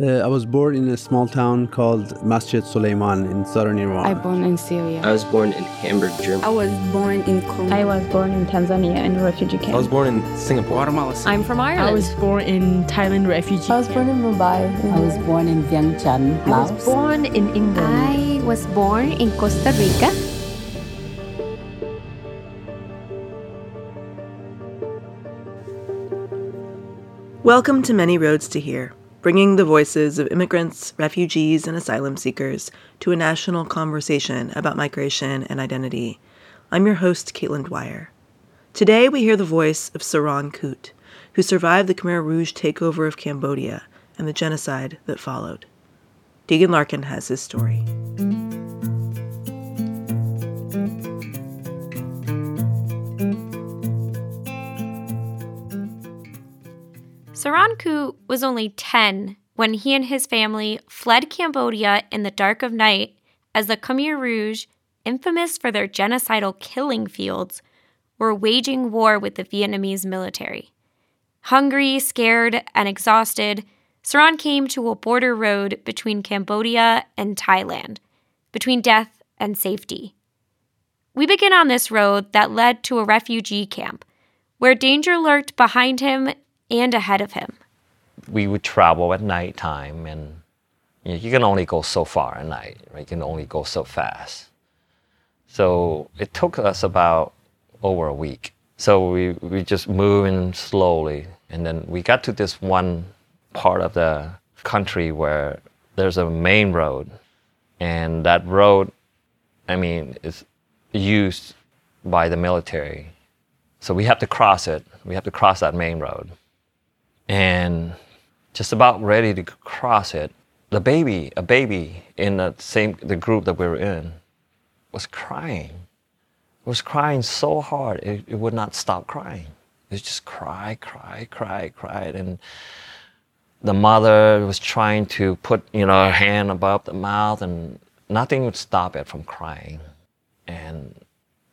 Uh, I was born in a small town called Masjid Suleiman in southern Iran. I was born in Syria. I was born in Hamburg, Germany. I was born in Congo. I was born in Tanzania in a refugee camp. I was born in Singapore. Guatemala. I'm from Ireland. I was born in Thailand refugee. I was born in Mumbai. I was born in Vientiane, Laos. I was born in England. I was born in Costa Rica. Welcome to Many Roads to Here, bringing the voices of immigrants, refugees, and asylum seekers to a national conversation about migration and identity. I'm your host, Caitlin Dwyer. Today, we hear the voice of Saran Kut, who survived the Khmer Rouge takeover of Cambodia and the genocide that followed. Deegan Larkin has his story. Saran Kut was only 10 when he and his family fled Cambodia in the dark of night as the Khmer Rouge, infamous for their genocidal killing fields, were waging war with the Vietnamese military. Hungry, scared, and exhausted, Saran came to a border road between Cambodia and Thailand, between death and safety. We begin on this road that led to a refugee camp, where danger lurked behind him and ahead of him. We would travel at night time, and you, know, you can only go so far at night, right? You can only go so fast. So it took us about over a week. So we, we just moving slowly, and then we got to this one part of the country where there's a main road, and that road, I mean, is used by the military. So we have to cross it. We have to cross that main road and just about ready to cross it, the baby, a baby in the same the group that we were in, was crying. It was crying so hard it, it would not stop crying. It was just cry, cry, cry, cried, and the mother was trying to put you know her hand above the mouth, and nothing would stop it from crying. And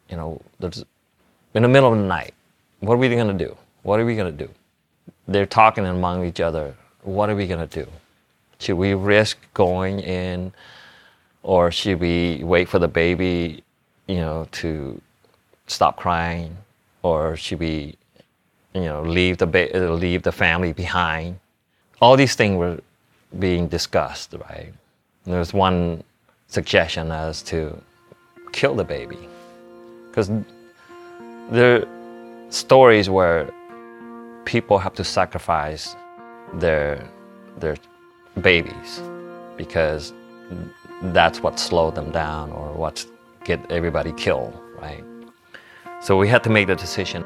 you know, in the middle of the night, what are we going to do? What are we going to do? They're talking among each other. What are we going to do? Should we risk going in, or should we wait for the baby, you know, to stop crying, or should we, you know, leave the ba- uh, leave the family behind? All these things were being discussed, right? There was one suggestion as to kill the baby, because there are stories where people have to sacrifice their their babies because that's what slowed them down or what get everybody killed, right? So we had to make the decision.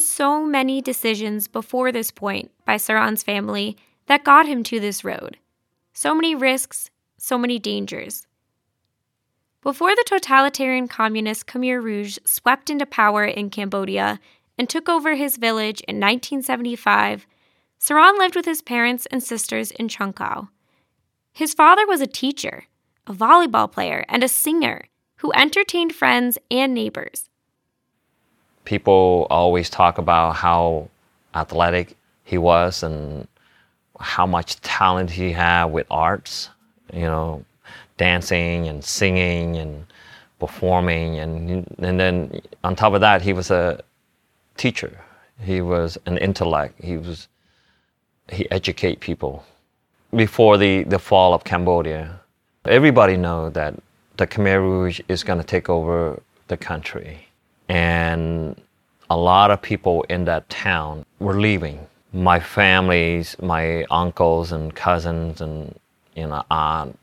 So many decisions before this point by Saran's family that got him to this road. So many risks, so many dangers. Before the totalitarian communist Khmer Rouge swept into power in Cambodia and took over his village in 1975, Saran lived with his parents and sisters in Chung His father was a teacher, a volleyball player, and a singer who entertained friends and neighbors people always talk about how athletic he was and how much talent he had with arts, you know, dancing and singing and performing and and then on top of that he was a teacher. He was an intellect. He was he educate people. Before the, the fall of Cambodia, everybody know that the Khmer Rouge is going to take over the country and a lot of people in that town were leaving. My families, my uncles and cousins and you know aunt,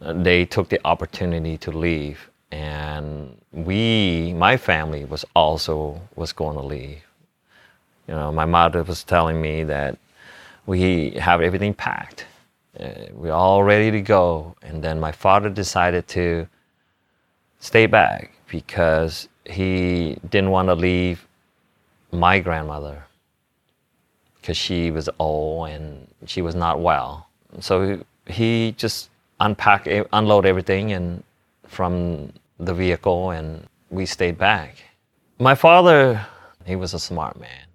they took the opportunity to leave, and we, my family, was also was going to leave. You know, my mother was telling me that we have everything packed. Uh, we're all ready to go. And then my father decided to stay back because he didn't want to leave my grandmother because she was old and she was not well. So he just unpacked, unload everything and from the vehicle, and we stayed back. My father, he was a smart man,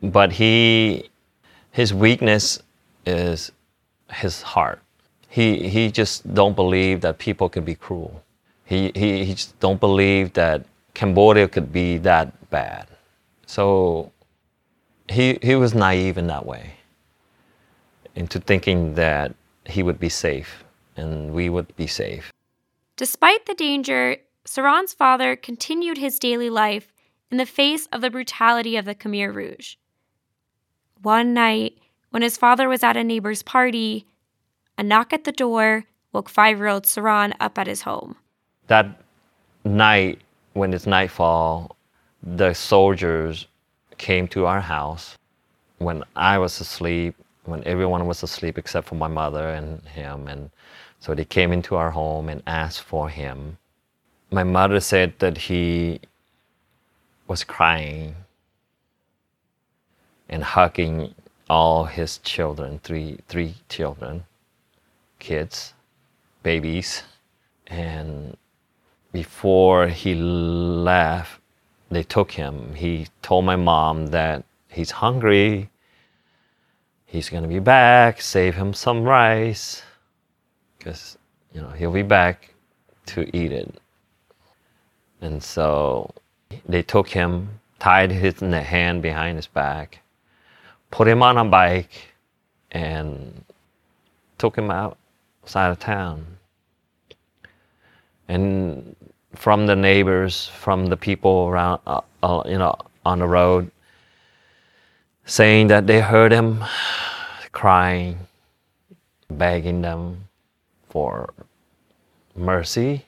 but he, his weakness is his heart. He he just don't believe that people can be cruel. He he, he just don't believe that Cambodia could be that bad. So he he was naive in that way into thinking that he would be safe and we would be safe. Despite the danger, Saran's father continued his daily life in the face of the brutality of the Khmer Rouge. One night, when his father was at a neighbor's party, a knock at the door woke five year old Saran up at his home. That night, when it's nightfall, the soldiers came to our house when I was asleep, when everyone was asleep except for my mother and him. And so they came into our home and asked for him. My mother said that he was crying and hugging all his children, three, three children, kids, babies. And before he left, they took him. He told my mom that he's hungry. He's gonna be back. Save him some rice, because you know he'll be back to eat it. And so they took him, tied his hand behind his back, put him on a bike, and took him outside of town. And from the neighbors, from the people around, uh, uh, you know, on the road, saying that they heard him crying, begging them for mercy,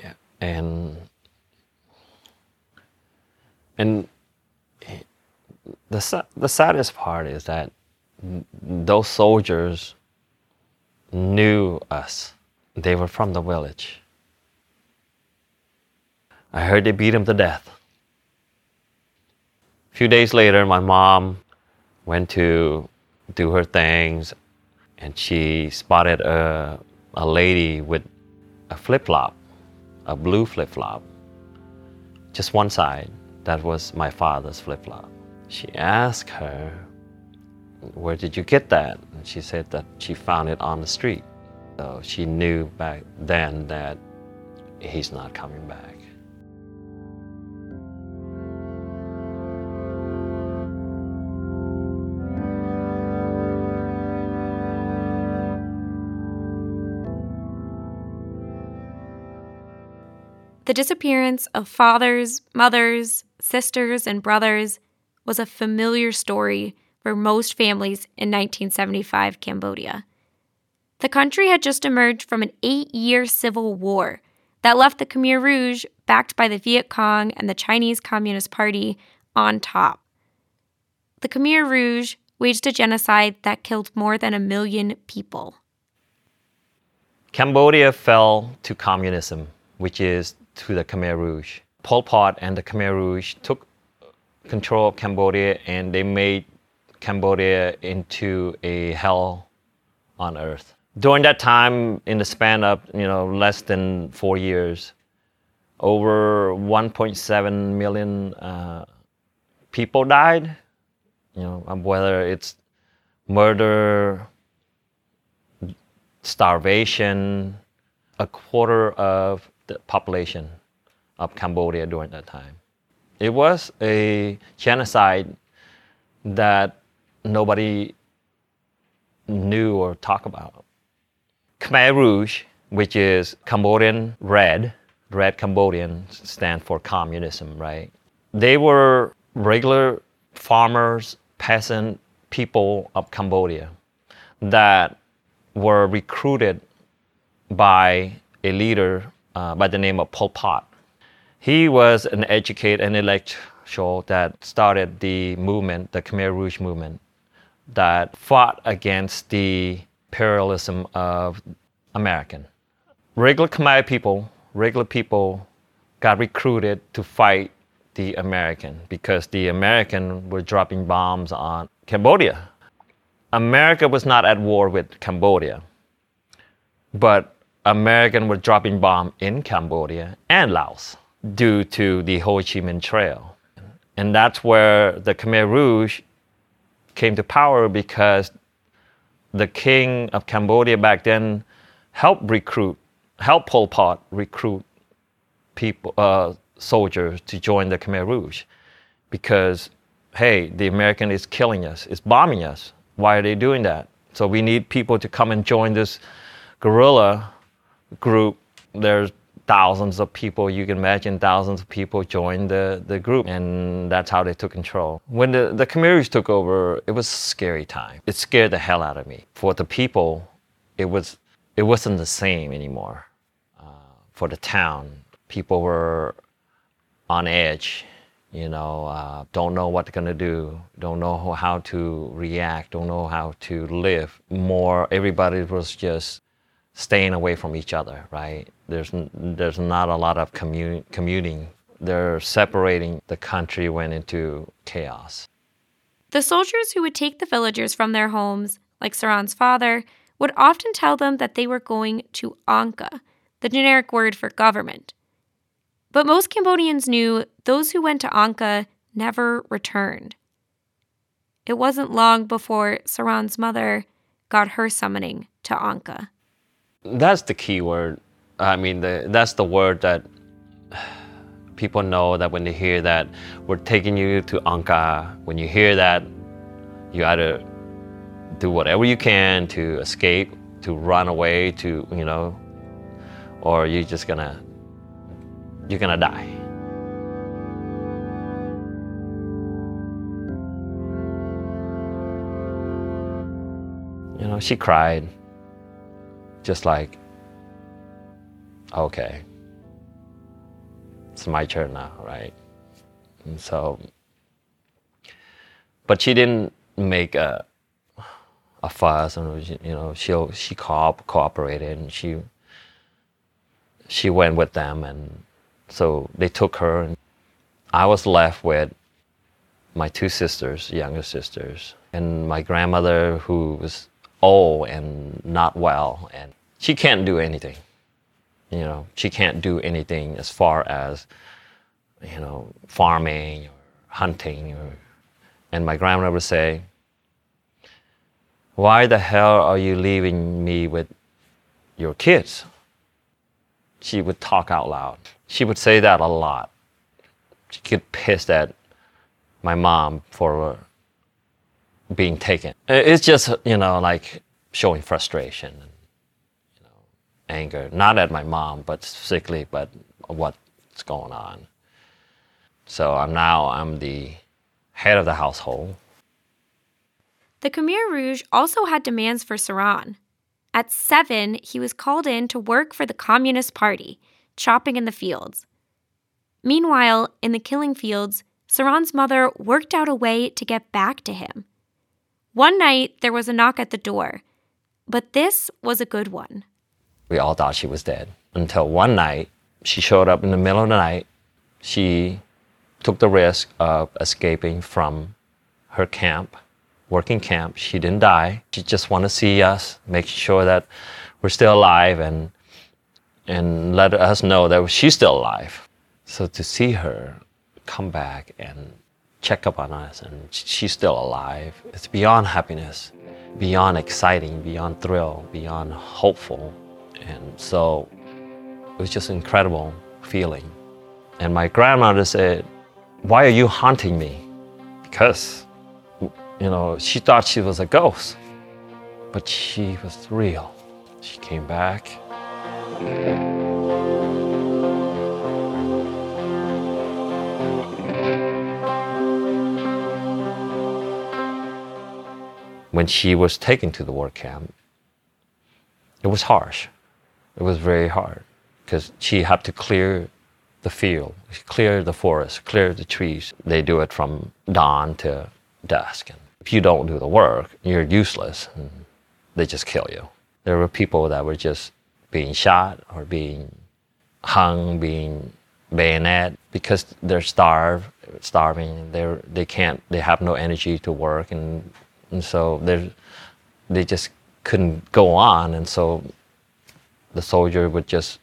yeah. and and the the saddest part is that those soldiers knew us. They were from the village. I heard they beat him to death. A few days later, my mom went to do her things and she spotted a, a lady with a flip flop, a blue flip flop, just one side. That was my father's flip flop. She asked her, Where did you get that? And she said that she found it on the street. So she knew back then that he's not coming back. The disappearance of fathers, mothers, sisters, and brothers was a familiar story for most families in 1975 Cambodia. The country had just emerged from an eight year civil war that left the Khmer Rouge, backed by the Viet Cong and the Chinese Communist Party, on top. The Khmer Rouge waged a genocide that killed more than a million people. Cambodia fell to communism, which is to the Khmer Rouge. Pol Pot and the Khmer Rouge took control of Cambodia and they made Cambodia into a hell on earth. During that time, in the span of you know less than four years, over 1.7 million uh, people died. You know, um, whether it's murder, starvation, a quarter of the population of Cambodia during that time. It was a genocide that nobody knew or talked about. Khmer Rouge, which is Cambodian red, red Cambodian stand for communism, right? They were regular farmers, peasant people of Cambodia that were recruited by a leader uh, by the name of Pol Pot. He was an educated intellectual that started the movement, the Khmer Rouge movement, that fought against the imperialism of American. Regular Khmer people, regular people got recruited to fight the American because the American were dropping bombs on Cambodia. America was not at war with Cambodia, but American were dropping bombs in Cambodia and Laos due to the Ho Chi Minh Trail. And that's where the Khmer Rouge came to power because the king of Cambodia back then helped recruit, helped Pol Pot recruit people, uh, soldiers to join the Khmer Rouge because, hey, the American is killing us, is bombing us. Why are they doing that? So we need people to come and join this guerrilla group. There's thousands of people. You can imagine thousands of people joined the, the group, and that's how they took control. When the, the Khmer took over, it was a scary time. It scared the hell out of me. For the people, it was it wasn't the same anymore. Uh, for the town, people were on edge. You know, uh, don't know what they're gonna do, don't know how to react, don't know how to live. More, everybody was just staying away from each other, right? There's, there's not a lot of commu- commuting. They're separating the country went into chaos. The soldiers who would take the villagers from their homes, like Saran's father, would often tell them that they were going to Angka, the generic word for government. But most Cambodians knew those who went to Angka never returned. It wasn't long before Saran's mother got her summoning to Angka. That's the key word. I mean, the, that's the word that people know that when they hear that we're taking you to Angka, when you hear that, you either do whatever you can to escape, to run away, to, you know, or you're just gonna you're gonna die. You know, she cried, just like, okay, it's my turn now, right? And so, but she didn't make a a fuss, and you know, she she co- cooperated, and she she went with them, and so they took her, and I was left with my two sisters, younger sisters, and my grandmother who was old and not well, and she can't do anything. You know, she can't do anything as far as, you know, farming or hunting. Or, and my grandmother would say, Why the hell are you leaving me with your kids? She would talk out loud she would say that a lot. She get pissed at my mom for being taken. It's just, you know, like showing frustration and you know, anger, not at my mom, but specifically, but what's going on. So I'm now I'm the head of the household. The Khmer Rouge also had demands for Saran. At seven, he was called in to work for the Communist Party chopping in the fields. Meanwhile, in the killing fields, Saran's mother worked out a way to get back to him. One night, there was a knock at the door, but this was a good one. We all thought she was dead until one night she showed up in the middle of the night. She took the risk of escaping from her camp, working camp. She didn't die. She just wanted to see us, make sure that we're still alive, and and let us know that she's still alive. So to see her come back and check up on us and she's still alive, it's beyond happiness, beyond exciting, beyond thrill, beyond hopeful. And so it was just an incredible feeling. And my grandmother said, Why are you haunting me? Because, you know, she thought she was a ghost, but she was real. She came back when she was taken to the work camp, it was harsh. It was very hard because she had to clear the field, clear the forest, clear the trees. They do it from dawn to dusk. And if you don't do the work, you're useless. And they just kill you. There were people that were just being shot or being hung, being bayonet because they're starved, starving. They're they can't. They have no energy to work, and and so there's they just couldn't go on, and so the soldier would just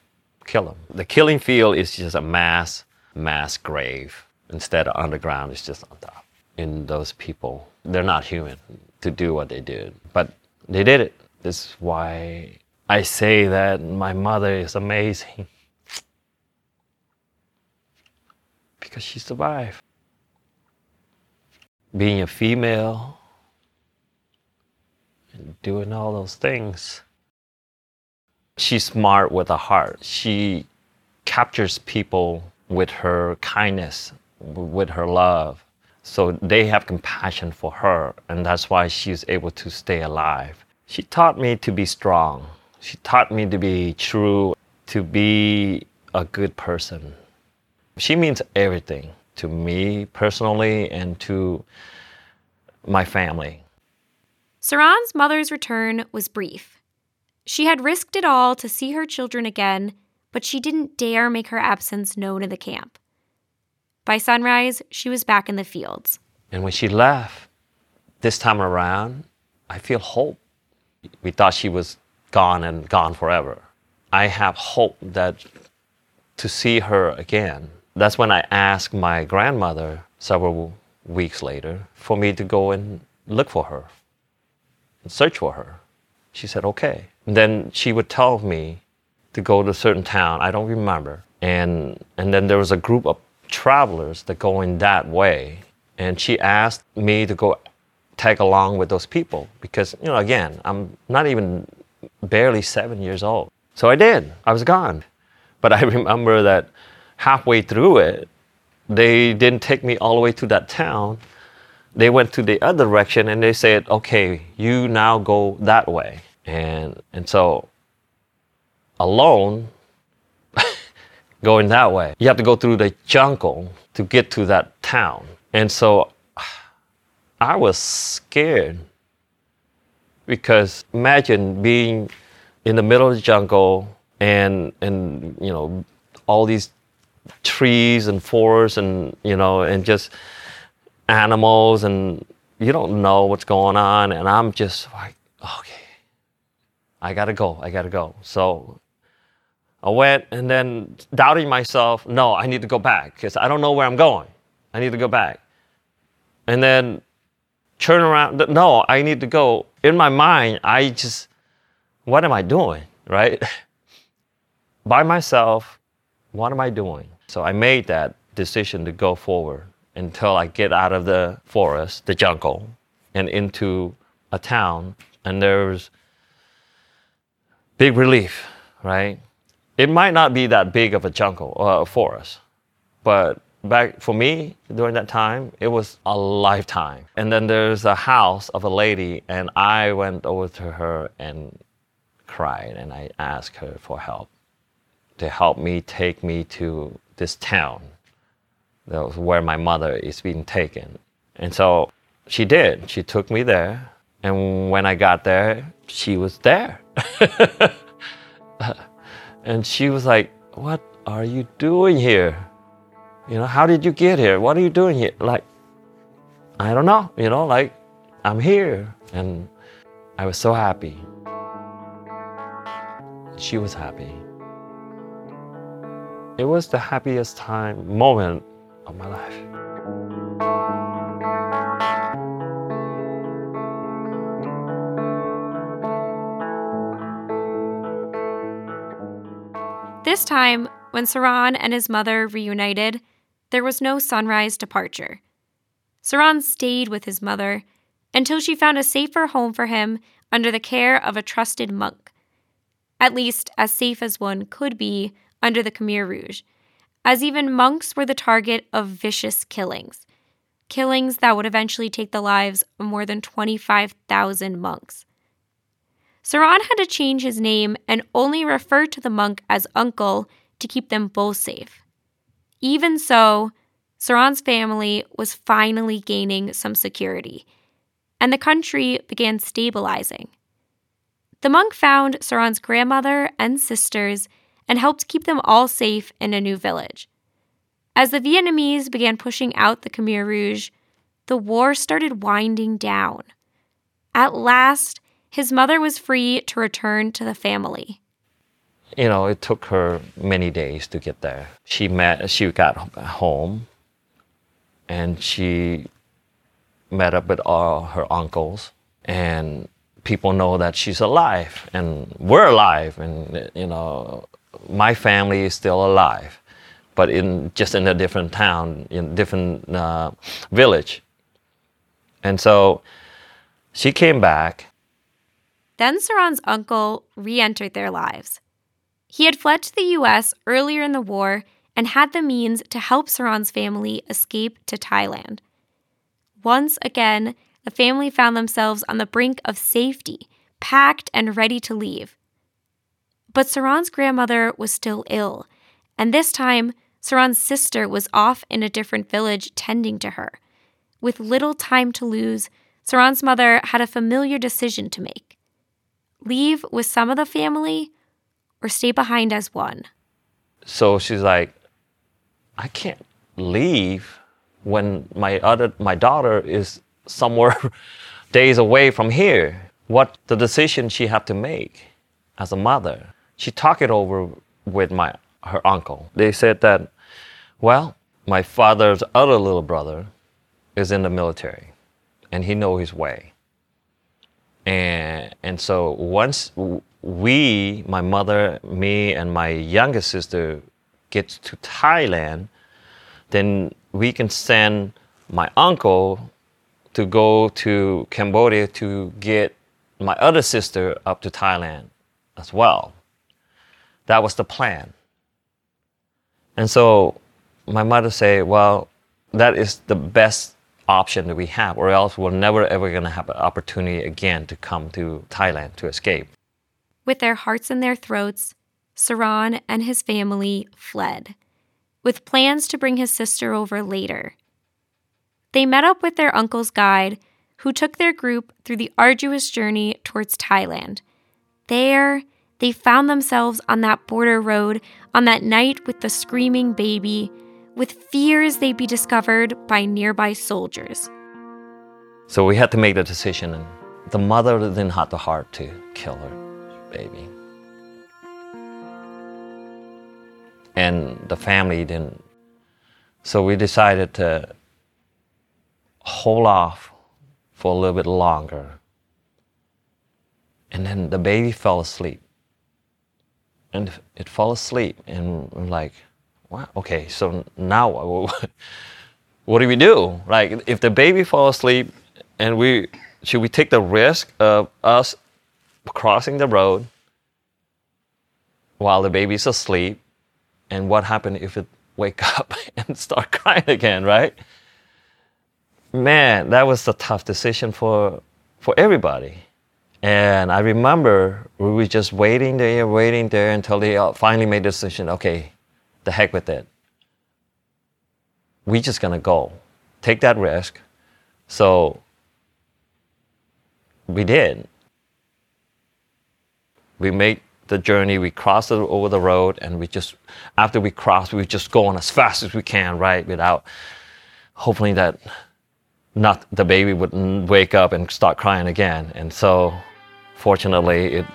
kill them. The killing field is just a mass, mass grave. Instead of underground, it's just on top. In those people, they're not human to do what they did, but they did it. This is why I say that my mother is amazing. Because she survived. Being a female doing all those things. She's smart with a heart. She captures people with her kindness, with her love. So they have compassion for her, and that's why she's able to stay alive. She taught me to be strong. She taught me to be true, to be a good person. She means everything to me personally and to my family. Saran's mother's return was brief. She had risked it all to see her children again, but she didn't dare make her absence known in the camp. By sunrise, she was back in the fields. And when she left, this time around, I feel hope. We thought she was gone and gone forever. I have hope that to see her again. That's when I asked my grandmother several weeks later for me to go and look for her, search for her. She said, okay. And then she would tell me to go to a certain town. I don't remember. And, and then there was a group of travelers that going that way. And she asked me to go tag along with those people because, you know, again, I'm not even barely seven years old. So I did. I was gone. But I remember that halfway through it, they didn't take me all the way to that town. They went to the other direction and they said, okay, you now go that way. And, and so alone, going that way, you have to go through the jungle to get to that town. And so I was scared because imagine being in the middle of the jungle and and you know all these trees and forests and you know and just animals and you don't know what's going on and I'm just like okay I got to go I got to go. So I went and then doubting myself no I need to go back cuz I don't know where I'm going. I need to go back. And then turn around no I need to go. In my mind I just what am I doing right? By myself what am I doing? So I made that decision to go forward until I get out of the forest, the jungle, and into a town. And there's big relief, right? It might not be that big of a jungle or uh, a forest, but back for me during that time, it was a lifetime. And then there's a house of a lady, and I went over to her and cried, and I asked her for help to help me take me to this town. That was where my mother is being taken. And so she did. She took me there. And when I got there, she was there. and she was like, What are you doing here? You know, how did you get here? What are you doing here? Like, I don't know, you know, like, I'm here. And I was so happy. She was happy. It was the happiest time moment my life. This time, when Saran and his mother reunited, there was no sunrise departure. Saran stayed with his mother until she found a safer home for him under the care of a trusted monk. At least as safe as one could be under the Khmer Rouge, as even monks were the target of vicious killings. Killings that would eventually take the lives of more than 25,000 monks. Saran had to change his name and only refer to the monk as uncle to keep them both safe. Even so, Saran's family was finally gaining some security, and the country began stabilizing. The monk found Saran's grandmother and sisters and helped keep them all safe in a new village. As the Vietnamese began pushing out the Khmer Rouge, the war started winding down. At last, his mother was free to return to the family. You know, it took her many days to get there. She met, she got home, and she met up with all her uncles, and people know that she's alive, and we're alive, and you know, my family is still alive, but in just in a different town, in different uh, village. And so she came back. Then Saran's uncle re entered their lives. He had fled to the US earlier in the war and had the means to help Saran's family escape to Thailand. Once again, the family found themselves on the brink of safety, packed and ready to leave. But Saran's grandmother was still ill, and this time, Saran's sister was off in a different village tending to her. With little time to lose, Saran's mother had a familiar decision to make leave with some of the family or stay behind as one. So she's like, I can't leave when my other my daughter is somewhere days away from here. What the decision she had to make as a mother. She talked it over with my her uncle. They said that, well, my father's other little brother is in the military, and he know his way. And and so once we, my mother, me, and my youngest sister, gets to Thailand, then we can send my uncle to go to Cambodia to get my other sister up to Thailand as well. That was the plan. And so my mother said, well, that is the best option that we have, or else we're never ever going to have an opportunity again to come to Thailand to escape. With their hearts in their throats, Saran and his family fled, with plans to bring his sister over later. They met up with their uncle's guide, who took their group through the arduous journey towards Thailand. There, they found themselves on that border road on that night with the screaming baby, with fears they'd be discovered by nearby soldiers. So we had to make the decision, and the mother didn't have the heart to kill her baby. And the family didn't. So we decided to hold off for a little bit longer. And then the baby fell asleep. And it fell asleep, and we're like, wow, okay, so now what do we do? Like, if the baby fall asleep, and we should we take the risk of us crossing the road while the baby's asleep? And what happened if it wake up and start crying again, right? man, that was a tough decision for for everybody. And I remember we were just waiting there, waiting there until they uh, finally made the decision. Okay, the heck with it. We're just gonna go, take that risk. So we did. We made the journey. We crossed over the road, and we just after we crossed, we just go on as fast as we can, right, without hopefully that not the baby would wake up and start crying again. And so, fortunately, it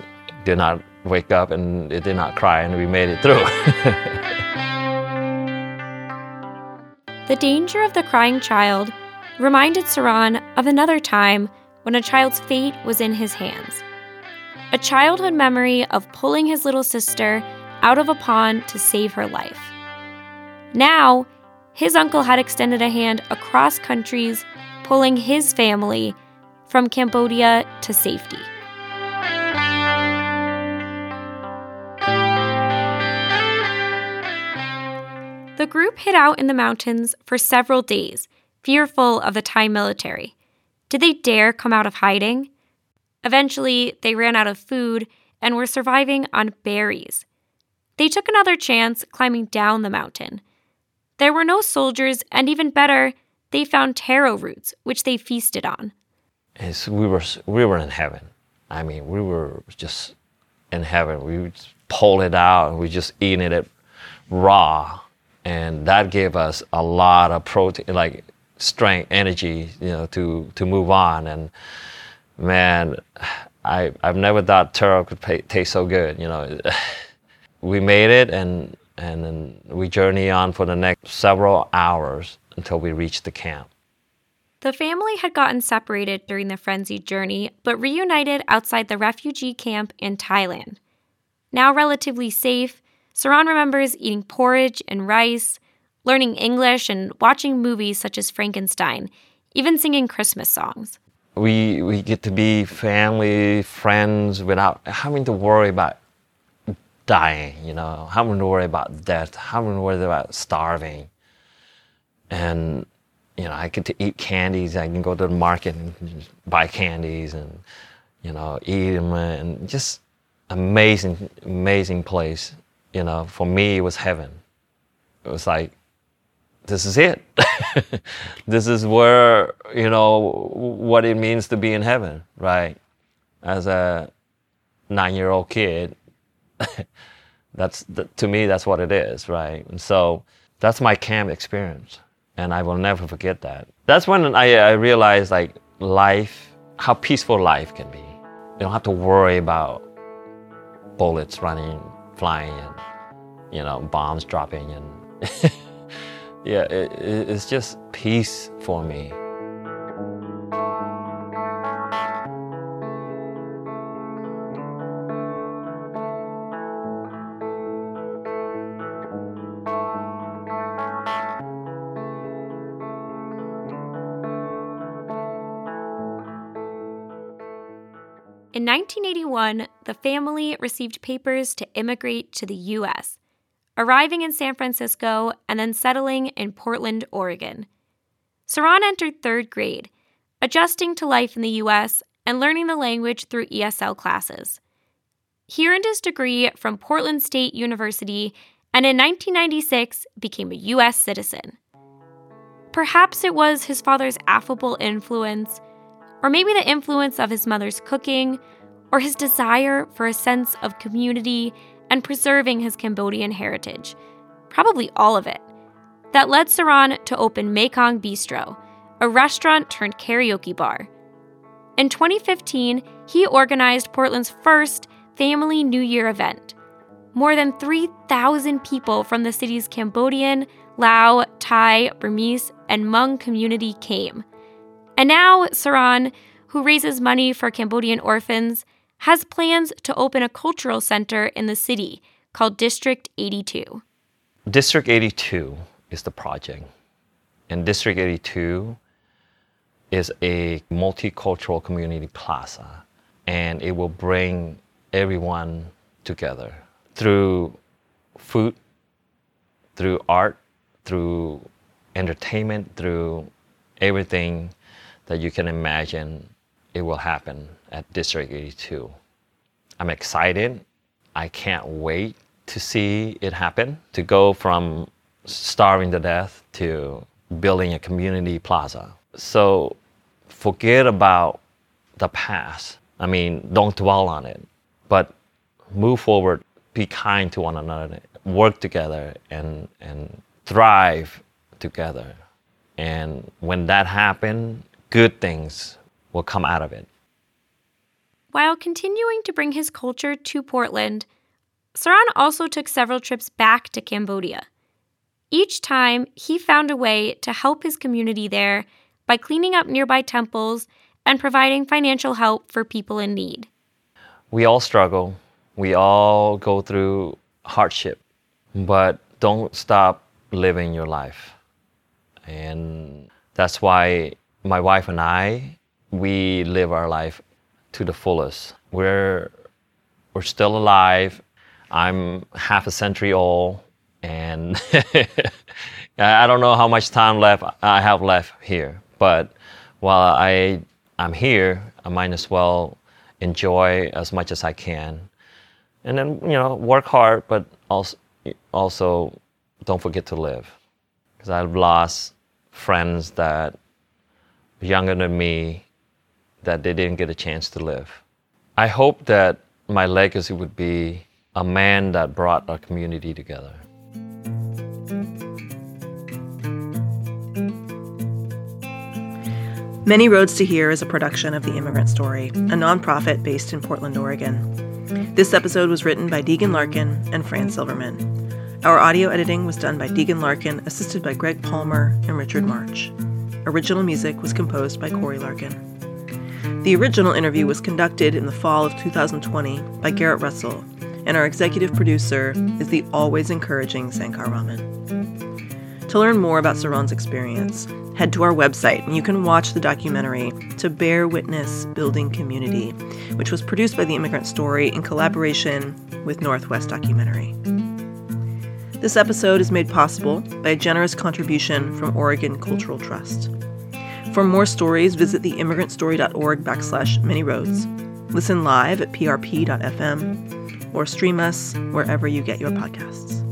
did not wake up and it did not cry, and we made it through. the danger of the crying child reminded Saran of another time when a child's fate was in his hands. A childhood memory of pulling his little sister out of a pond to save her life. Now, his uncle had extended a hand across countries pulling his family from Cambodia to safety. The group hid out in the mountains for several days, fearful of the Thai military. Did they dare come out of hiding? Eventually, they ran out of food and were surviving on berries. They took another chance climbing down the mountain. There were no soldiers, and even better, they found taro roots, which they feasted on. We, were, we were in heaven. I mean, we were just in heaven. We pulled it out and we just eating it raw. And that gave us a lot of protein, like strength, energy, you know, to, to move on. And man, I, I've never thought taro could pay, taste so good. You know, we made it, and and then we journey on for the next several hours until we reached the camp. The family had gotten separated during the frenzied journey, but reunited outside the refugee camp in Thailand. Now relatively safe, Saran remembers eating porridge and rice, learning English, and watching movies such as Frankenstein, even singing Christmas songs. We, we get to be family, friends without having to worry about dying, you know, having to worry about death, having to worry about starving. And, you know, I get to eat candies. I can go to the market and buy candies and, you know, eat them and just amazing, amazing place. You know, for me, it was heaven. It was like, this is it. this is where, you know, what it means to be in heaven, right? As a nine year old kid, that's to me that's what it is right and so that's my camp experience and i will never forget that that's when i, I realized like life how peaceful life can be you don't have to worry about bullets running flying and you know bombs dropping and yeah it, it's just peace for me. In 1981, the family received papers to immigrate to the U.S., arriving in San Francisco and then settling in Portland, Oregon. Saran entered third grade, adjusting to life in the U.S. and learning the language through ESL classes. He earned his degree from Portland State University and in 1996 became a U.S. citizen. Perhaps it was his father's affable influence or maybe the influence of his mother's cooking, or his desire for a sense of community and preserving his Cambodian heritage. Probably all of it. That led Saran to open Mekong Bistro, a restaurant turned karaoke bar. In 2015, he organized Portland's first Family New Year event. More than 3,000 people from the city's Cambodian, Lao, Thai, Burmese, and Hmong community came. And now, Saran, who raises money for Cambodian orphans, has plans to open a cultural center in the city called District 82. District 82 is the project. And District 82 is a multicultural community plaza, and it will bring everyone together through food, through art, through entertainment, through everything that you can imagine it will happen at District 82. I'm excited. I can't wait to see it happen, to go from starving to death to building a community plaza. So forget about the past. I mean, don't dwell on it, but move forward, be kind to one another, work together, and, and thrive together. And when that happens, good things will come out of it. While continuing to bring his culture to Portland, Saran also took several trips back to Cambodia. Each time, he found a way to help his community there by cleaning up nearby temples and providing financial help for people in need. We all struggle, we all go through hardship, but don't stop living your life. And that's why my wife and I, we live our life to the fullest. We're we're still alive. I'm half a century old, and I don't know how much time left I have left here. But while I I'm here, I might as well enjoy as much as I can, and then you know work hard, but also also don't forget to live, because I've lost friends that younger than me that they didn't get a chance to live. I hope that my legacy would be a man that brought our community together. Many Roads to Here is a production of The Immigrant Story, a nonprofit based in Portland, Oregon. This episode was written by Deegan Larkin and Fran Silverman. Our audio editing was done by Deegan Larkin, assisted by Greg Palmer and Richard March. Original music was composed by Corey Larkin. The original interview was conducted in the fall of 2020 by Garrett Russell, and our executive producer is the always encouraging Sankar Raman. To learn more about Saron's experience, head to our website and you can watch the documentary To Bear Witness Building Community, which was produced by The Immigrant Story in collaboration with Northwest Documentary. This episode is made possible by a generous contribution from Oregon Cultural Trust. For more stories, visit theimmigrantstory.org backslash many roads. Listen live at prp.fm or stream us wherever you get your podcasts.